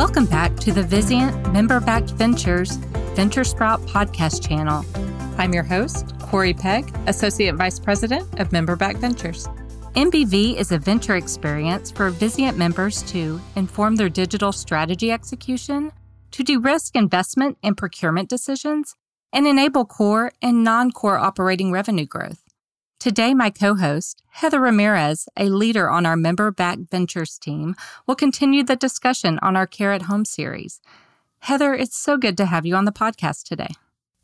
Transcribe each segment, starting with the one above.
Welcome back to the Vizient Member Backed Ventures Venture Sprout podcast channel. I'm your host, Corey Pegg, Associate Vice President of Member Backed Ventures. MBV is a venture experience for Vizient members to inform their digital strategy execution, to de risk investment and procurement decisions, and enable core and non core operating revenue growth. Today, my co host, Heather Ramirez, a leader on our member backed ventures team, will continue the discussion on our Care at Home series. Heather, it's so good to have you on the podcast today.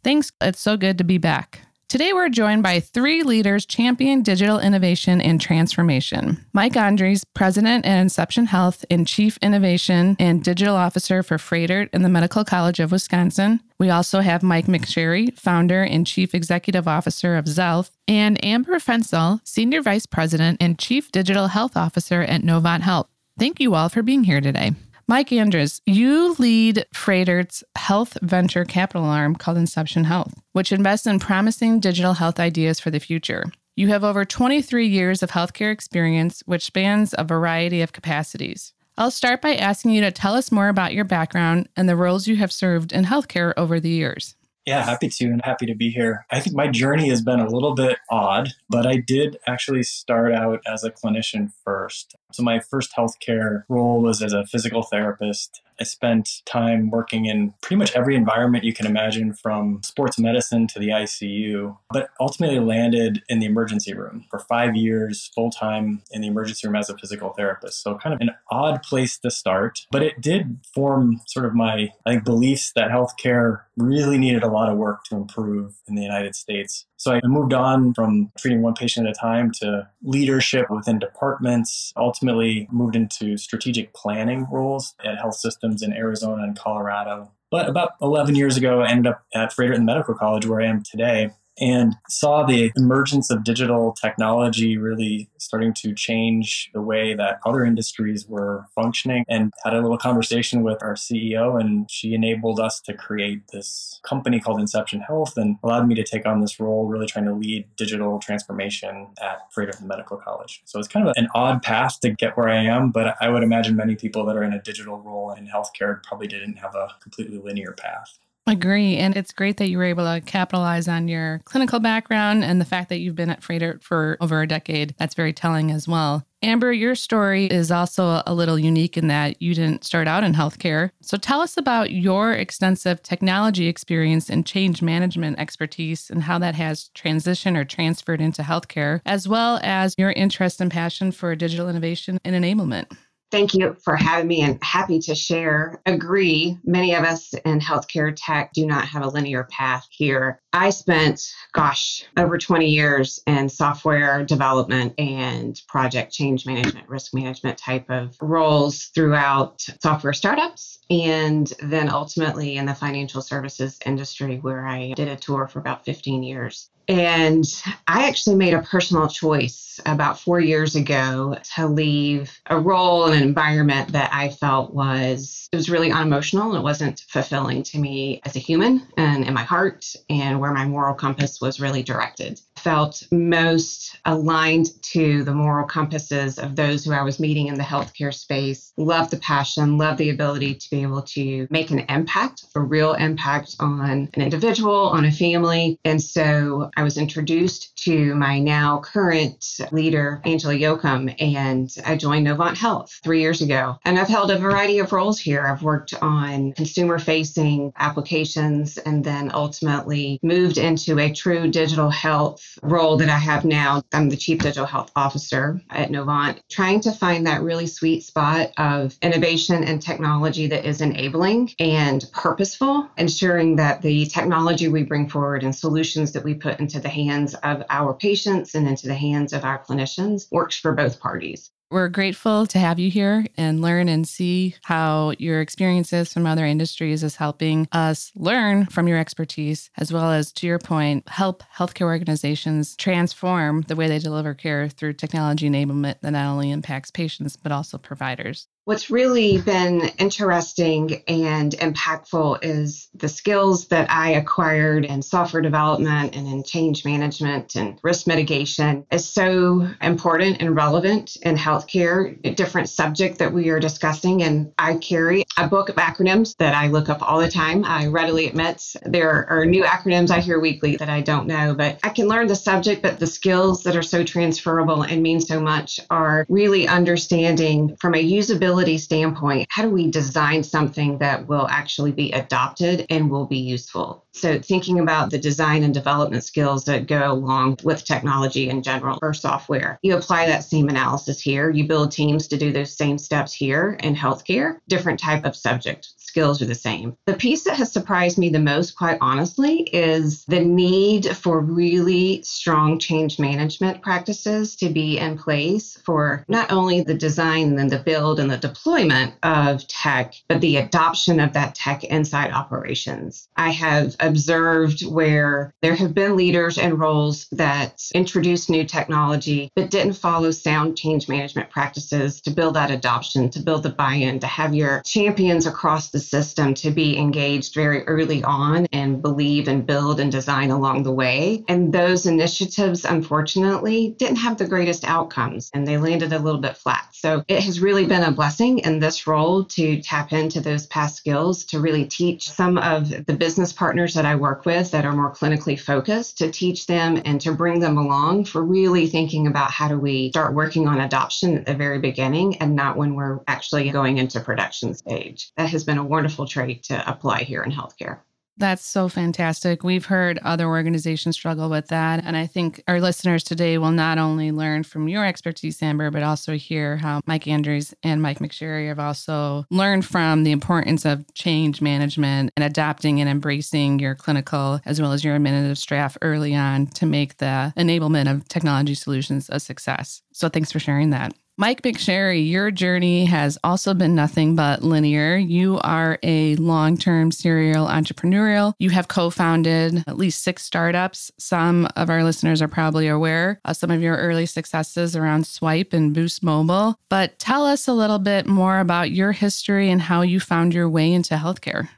Thanks. It's so good to be back. Today, we're joined by three leaders champion digital innovation and transformation. Mike Anderes, President at Inception Health and Chief Innovation and Digital Officer for Froedtert and the Medical College of Wisconsin. We also have Mike McSherry, Founder and Chief Executive Officer of Xealth, and Amber Fencl, Senior Vice President and Chief Digital Health Officer at Novant Health. Thank you all for being here today. Mike Anderes, you lead Froedtert's health venture capital arm called Inception Health, which invests in promising digital health ideas for the future. You have over 23 years of healthcare experience, which spans a variety of capacities. I'll start by asking you to tell us more about your background and the roles you have served in healthcare over the years. Yeah, happy to and happy to be here. I think my journey has been a little bit odd, but I did actually start out as a clinician first. So my first healthcare role was as a physical therapist I spent time working in pretty much every environment you can imagine from sports medicine to the ICU, but ultimately landed in the emergency room for five years, full time in the emergency room as a physical therapist. So, kind of an odd place to start, but it did form sort of my, I think, beliefs that healthcare really needed a lot of work to improve in the United States. So I moved on from treating one patient at a time to leadership within departments, ultimately moved into strategic planning roles at health systems in Arizona and Colorado. But about 11 years ago, I ended up at Froedtert Medical College, where I am today and saw the emergence of digital technology really starting to change the way that other industries were functioning and had a little conversation with our CEO and she enabled us to create this company called Inception Health and allowed me to take on this role really trying to lead digital transformation at Froedtert Medical College. So it's kind of an odd path to get where I am, but I would imagine many people that are in a digital role in healthcare probably didn't have a completely linear path. Agree. And it's great that you were able to capitalize on your clinical background and the fact that you've been at Froedtert for over a decade. That's very telling as well. Amber, your story is also a little unique in that you didn't start out in healthcare. So tell us about your extensive technology experience and change management expertise and how that has transitioned or transferred into healthcare, as well as your interest and passion for digital innovation and enablement. Thank you for having me and happy to share. Agree, many of us in healthcare tech do not have a linear path here. I spent, gosh, over 20 years in software development and project change management, risk management type of roles throughout software startups and then ultimately in the financial services industry where I did a tour for about 15 years. And I actually made a personal choice about four years ago to leave a role in an environment that I felt was it was really unemotional and it wasn't fulfilling to me as a human and in my heart and where my moral compass was really directed felt most aligned to the moral compasses of those who I was meeting in the healthcare space. Love the passion, love the ability to be able to make an impact, a real impact on an individual, on a family. And so I was introduced to my now current leader, Angela Yochem, and I joined Novant Health three years ago. And I've held a variety of roles here. I've worked on consumer facing applications and then ultimately moved into a true digital health role that I have now. I'm the Chief Digital Health Officer at Novant, trying to find that really sweet spot of innovation and technology that is enabling and purposeful, ensuring that the technology we bring forward and solutions that we put into the hands of our patients and into the hands of our clinicians works for both parties. We're grateful to have you here and learn and see how your experiences from other industries is helping us learn from your expertise, as well as, to your point, help healthcare organizations transform the way they deliver care through technology enablement that not only impacts patients, but also providers. What's really been interesting and impactful is the skills that I acquired in software development and in change management and risk mitigation is so important and relevant in healthcare, a different subject that we are discussing. And I carry a book of acronyms that I look up all the time. I readily admit there are new acronyms I hear weekly that I don't know, but I can learn the subject, but the skills that are so transferable and mean so much are really understanding from a usability standpoint, how do we design something that will actually be adopted and will be useful? So, thinking about the design and development skills that go along with technology in general or software, you apply that same analysis here. You build teams to do those same steps here in healthcare, different type of subject skills are the same. The piece that has surprised me the most, quite honestly, is the need for really strong change management practices to be in place for not only the design and the build and the deployment of tech, but the adoption of that tech inside operations. I have observed where there have been leaders and roles that introduced new technology but didn't follow sound change management practices to build that adoption, to build the buy in, to have your champions across the system to be engaged very early on and believe and build and design along the way. And those initiatives, unfortunately, didn't have the greatest outcomes and they landed a little bit flat. So it has really been a blessing in this role to tap into those past skills to really teach some of the business partners that I work with that are more clinically focused to teach them and to bring them along for really thinking about how do we start working on adoption at the very beginning and not when we're actually going into production stage. That has been a wonderful trait to apply here in healthcare. That's so fantastic. We've heard other organizations struggle with that. And I think our listeners today will not only learn from your expertise, Amber, but also hear how Mike Anderes and Mike McSherry have also learned from the importance of change management and adapting and embracing your clinical as well as your administrative staff early on to make the enablement of technology solutions a success. So thanks for sharing that. Mike McSherry, your journey has also been nothing but linear. You are a long term serial entrepreneurial. You have co founded at least six startups. Some of our listeners are probably aware of some of your early successes around Swype and Boost Mobile. But tell us a little bit more about your history and how you found your way into healthcare.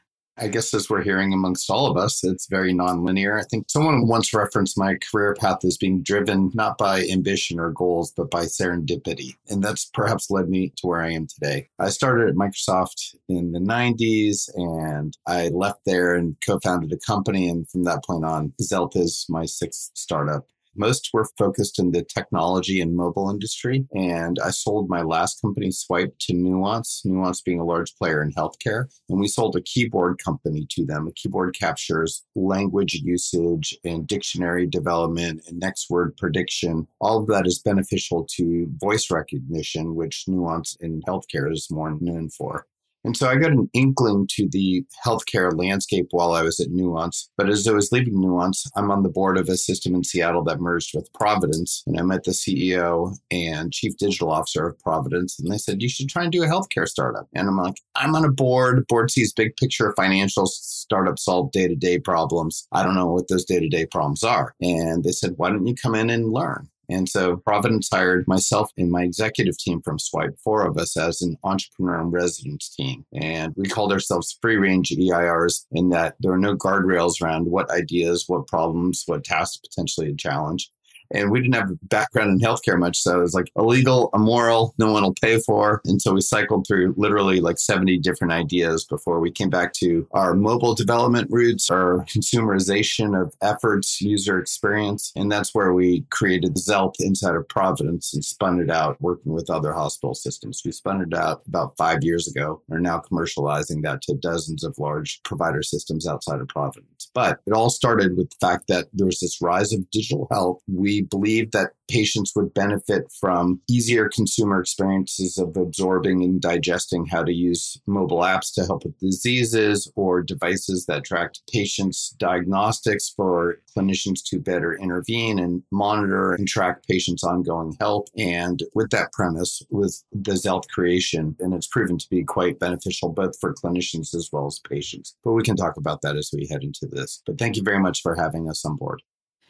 I guess as we're hearing amongst all of us, it's very nonlinear. I think someone once referenced my career path as being driven not by ambition or goals, but by serendipity. And that's perhaps led me to where I am today. I started at Microsoft in the 90s and I left there and co founded a company. And from that point on, Xealth is my sixth startup. Most were focused in the technology and mobile industry. And I sold my last company, Swype, to Nuance, Nuance being a large player in healthcare. And we sold a keyboard company to them. A keyboard captures language usage and dictionary development and next word prediction. All of that is beneficial to voice recognition, which Nuance in healthcare is more known for. And so I got an inkling to the healthcare landscape while I was at Nuance. But as I was leaving Nuance, I'm on the board of a system in Seattle that merged with Providence. And I met the CEO and chief digital officer of Providence. And they said, You should try and do a healthcare startup. And I'm like, I'm on a board. Board sees big picture financial startups solve day to day problems. I don't know what those day to day problems are. And they said, Why don't you come in and learn? And so Providence hired myself and my executive team from Swype, four of us as an entrepreneur and residence team. And we called ourselves free range EIRs in that there are no guardrails around what ideas, what problems, what tasks potentially a challenge and we didn't have a background in healthcare much. So it was like illegal, immoral, no one will pay for. And so we cycled through literally like 70 different ideas before we came back to our mobile development roots, our consumerization of efforts, user experience. And that's where we created Xealth inside of Providence and spun it out working with other hospital systems. We spun it out about five years ago. We're now commercializing that to dozens of large provider systems outside of Providence. But it all started with the fact that there was this rise of digital health. We believed that patients would benefit from easier consumer experiences of absorbing and digesting how to use mobile apps to help with diseases or devices that track patients' diagnostics for clinicians to better intervene and monitor and track patients' ongoing health. And with that premise, with the Xealth creation, and it's proven to be quite beneficial both for clinicians as well as patients. But we can talk about that as we head into this. But thank you very much for having us on board.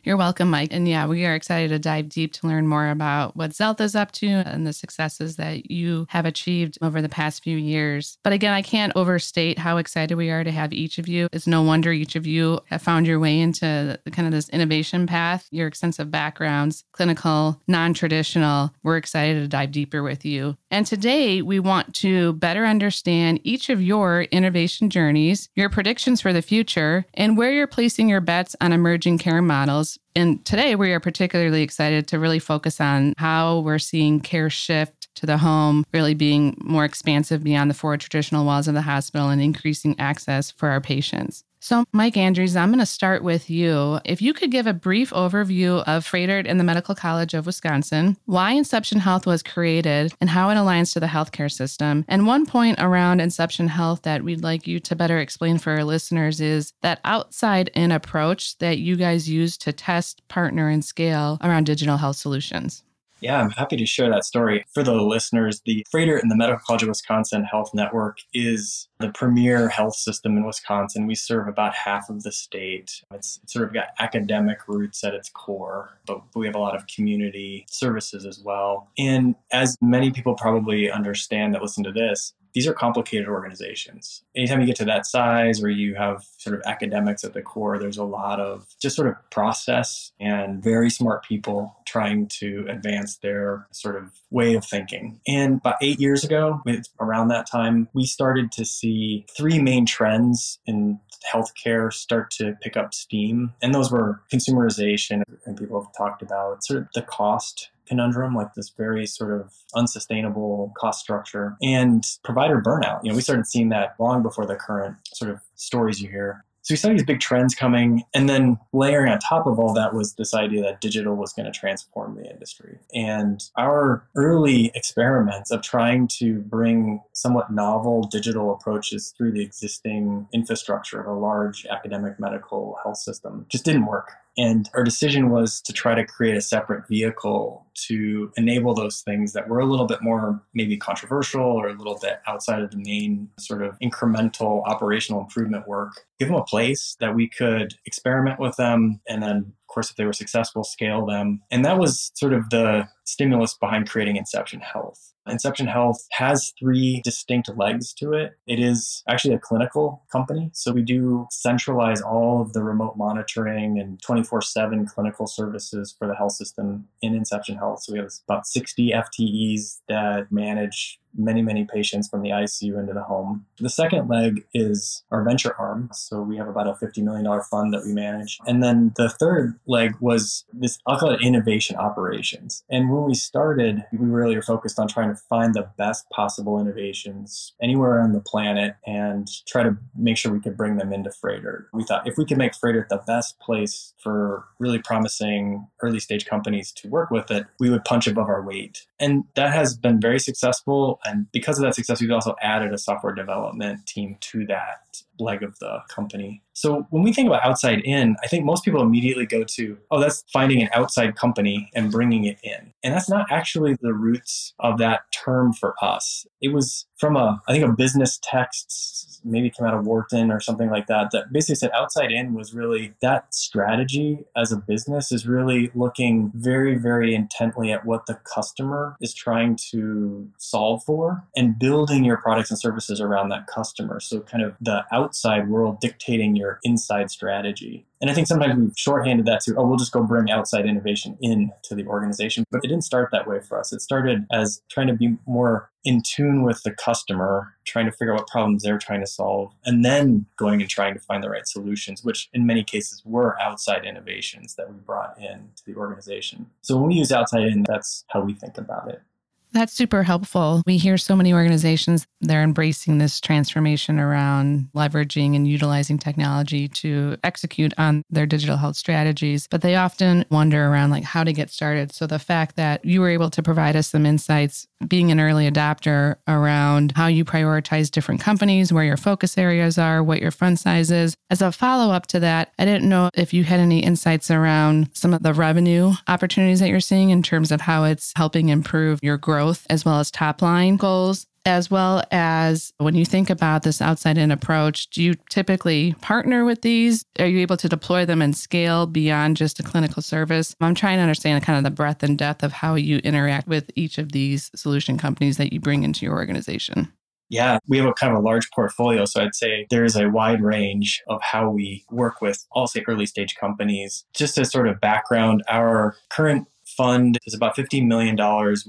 You're welcome, Mike. And yeah, we are excited to dive deep to learn more about what is up to and the successes that you have achieved over the past few years. But again, I can't overstate how excited we are to have each of you. It's no wonder each of you have found your way into kind of this innovation path, your extensive backgrounds, clinical, non traditional. We're excited to dive deeper with you. And today we want to better understand each of your innovation journeys, your predictions for the future, and where you're placing your bets on emerging care models and today we are particularly excited to really focus on how we're seeing care shift to the home, really being more expansive beyond the four traditional walls of the hospital and increasing access for our patients. So, Mike Anderes, I'm going to start with you. If you could give a brief overview of Froedtert and the Medical College of Wisconsin, why Inception Health was created, and how it aligns to the healthcare system. And one point around Inception Health that we'd like you to better explain for our listeners is that outside in approach that you guys use to test, partner, and scale around digital health solutions. Yeah, I'm happy to share that story. For the listeners, the Froedtert and the Medical College of Wisconsin Health Network is the premier health system in Wisconsin. We serve about half of the state. It's, it's, sort of got academic roots at its core, but we have a lot of community services as well. And as many people probably understand that listen to this, these are complicated organizations. Anytime you get to that size or you have sort of academics at the core, there's a lot of just sort of process and very smart people trying to advance their sort of way of thinking. And about eight years ago, around that time, we started to see three main trends in healthcare start to pick up steam. And those were consumerization, and people have talked about sort of the cost conundrum, like this very sort of unsustainable cost structure and provider burnout. You know, we started seeing that long before the current sort of stories you hear. So we saw these big trends coming, and then layering on top of all that was this idea that digital was going to transform the industry. And our early experiments of trying to bring somewhat novel digital approaches through the existing infrastructure of a large academic medical health system just didn't work. And our decision was to try to create a separate vehicle to enable those things that were a little bit more maybe controversial or a little bit outside of the main sort of incremental operational improvement work. Give them a place that we could experiment with them and then, of course, if they were successful, scale them. And that was sort of the stimulus behind creating Inception Health. Inception Health has three distinct legs to it. It is actually a clinical company. So we do centralize all of the remote monitoring and 24 7 clinical services for the health system in Inception Health. So we have about 60 FTEs that manage many, many patients from the ICU into the home. The second leg is our venture arm. So we have about a $50 million fund that we manage. And then the third leg was this, I'll call it innovation operations. And when we started, we really were focused on trying to find the best possible innovations anywhere on the planet and try to make sure we could bring them into Froedtert. We thought if we could make Froedtert the best place for really promising early stage companies to work with it, we would punch above our weight. And that has been very successful. And because of that success, we've also added a software development team to that leg of the company. So when we think about outside in, I think most people immediately go to, oh, that's finding an outside company and bringing it in. And that's not actually the roots of that term for us. It was from a, I think, a business text maybe came out of Wharton or something like that, that basically said outside in was really that strategy as a business is really looking very, very intently at what the customer is trying to solve for and building your products and services around that customer. So, kind of the outside world dictating your inside strategy. And I think sometimes we've shorthanded that to, oh, we'll just go bring outside innovation into the organization. But it didn't start that way for us. It started as trying to be more in tune with the customer, trying to figure out what problems they're trying to solve, and then going and trying to find the right solutions, which in many cases were outside innovations that we brought in to the organization. So when we use outside in, that's how we think about it. That's super helpful. We hear so many organizations, they're embracing this transformation around leveraging and utilizing technology to execute on their digital health strategies, but they often wonder around like how to get started. So the fact that you were able to provide us some insights being an early adopter around how you prioritize different companies, where your focus areas are, what your fund size is. As a follow up to that, I didn't know if you had any insights around some of the revenue opportunities that you're seeing in terms of how it's helping improve your growth as well as top line goals. as well as when you think about this outside in approach, do you typically partner with these? Are you able to deploy them and scale beyond just a clinical service? I'm trying to understand kind of the breadth and depth of how you interact with each of these solution companies that you bring into your organization. Yeah, we have a kind of a large portfolio. So I'd say there is a wide range of how we work with, I'll say, early stage companies. Just as sort of background, our current fund is about $50 million.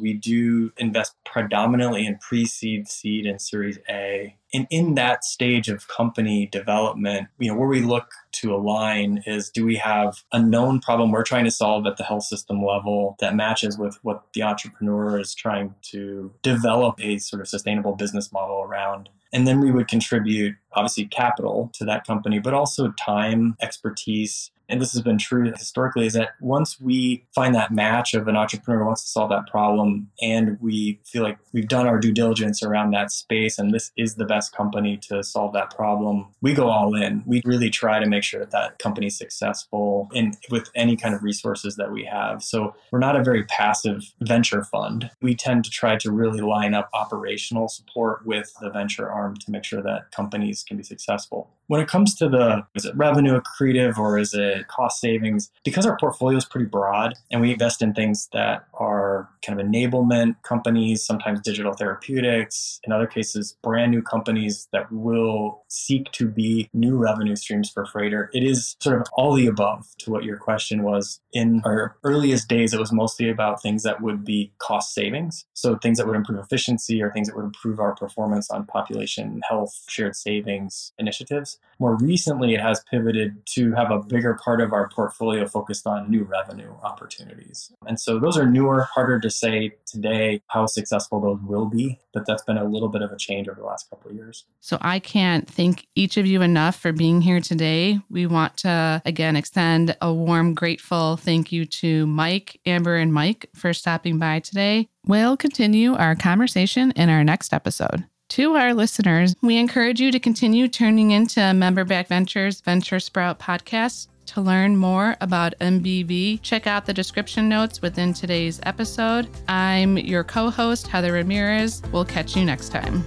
We do invest predominantly in pre seed, seed, and Series A. And in that stage of company development, you know, where we look to align is do we have a known problem we're trying to solve at the health system level that matches with what the entrepreneur is trying to develop a sort of sustainable business model around? And then we would contribute, obviously, capital to that company, but also time, expertise, and this has been true historically, is that once we find that match of an entrepreneur who wants to solve that problem and we feel like we've done our due diligence around that space and this is the best company to solve that problem, we go all in. We really try to make sure that that company's successful in with any kind of resources that we have. So we're not a very passive venture fund. We tend to try to really line up operational support with the venture arm to make sure that companies can be successful. When it comes to the is it revenue accretive or is it cost savings? Because our portfolio is pretty broad and we invest in things that are kind of enablement companies, sometimes digital therapeutics, in other cases, brand new companies that will seek to be new revenue streams for Froedtert. It is sort of all the above to what your question was. In our earliest days, it was mostly about things that would be cost savings. So things that would improve efficiency or things that would improve our performance on population health shared savings initiatives. More recently, it has pivoted to have a bigger part of our portfolio focused on new revenue opportunities. And so those are newer, harder to say today how successful those will be, but that's been a little bit of a change over the last couple of years. So I can't thank each of you enough for being here today. We want to again extend a warm, grateful thank you to Mike, Amber, and Mike for stopping by today. We'll continue our conversation in our next episode. To our listeners, we encourage you to continue turning into Member Back Ventures Venture Sprout podcast. To learn more about MBV, check out the description notes within today's episode. I'm your co host, Heather Ramirez. We'll catch you next time.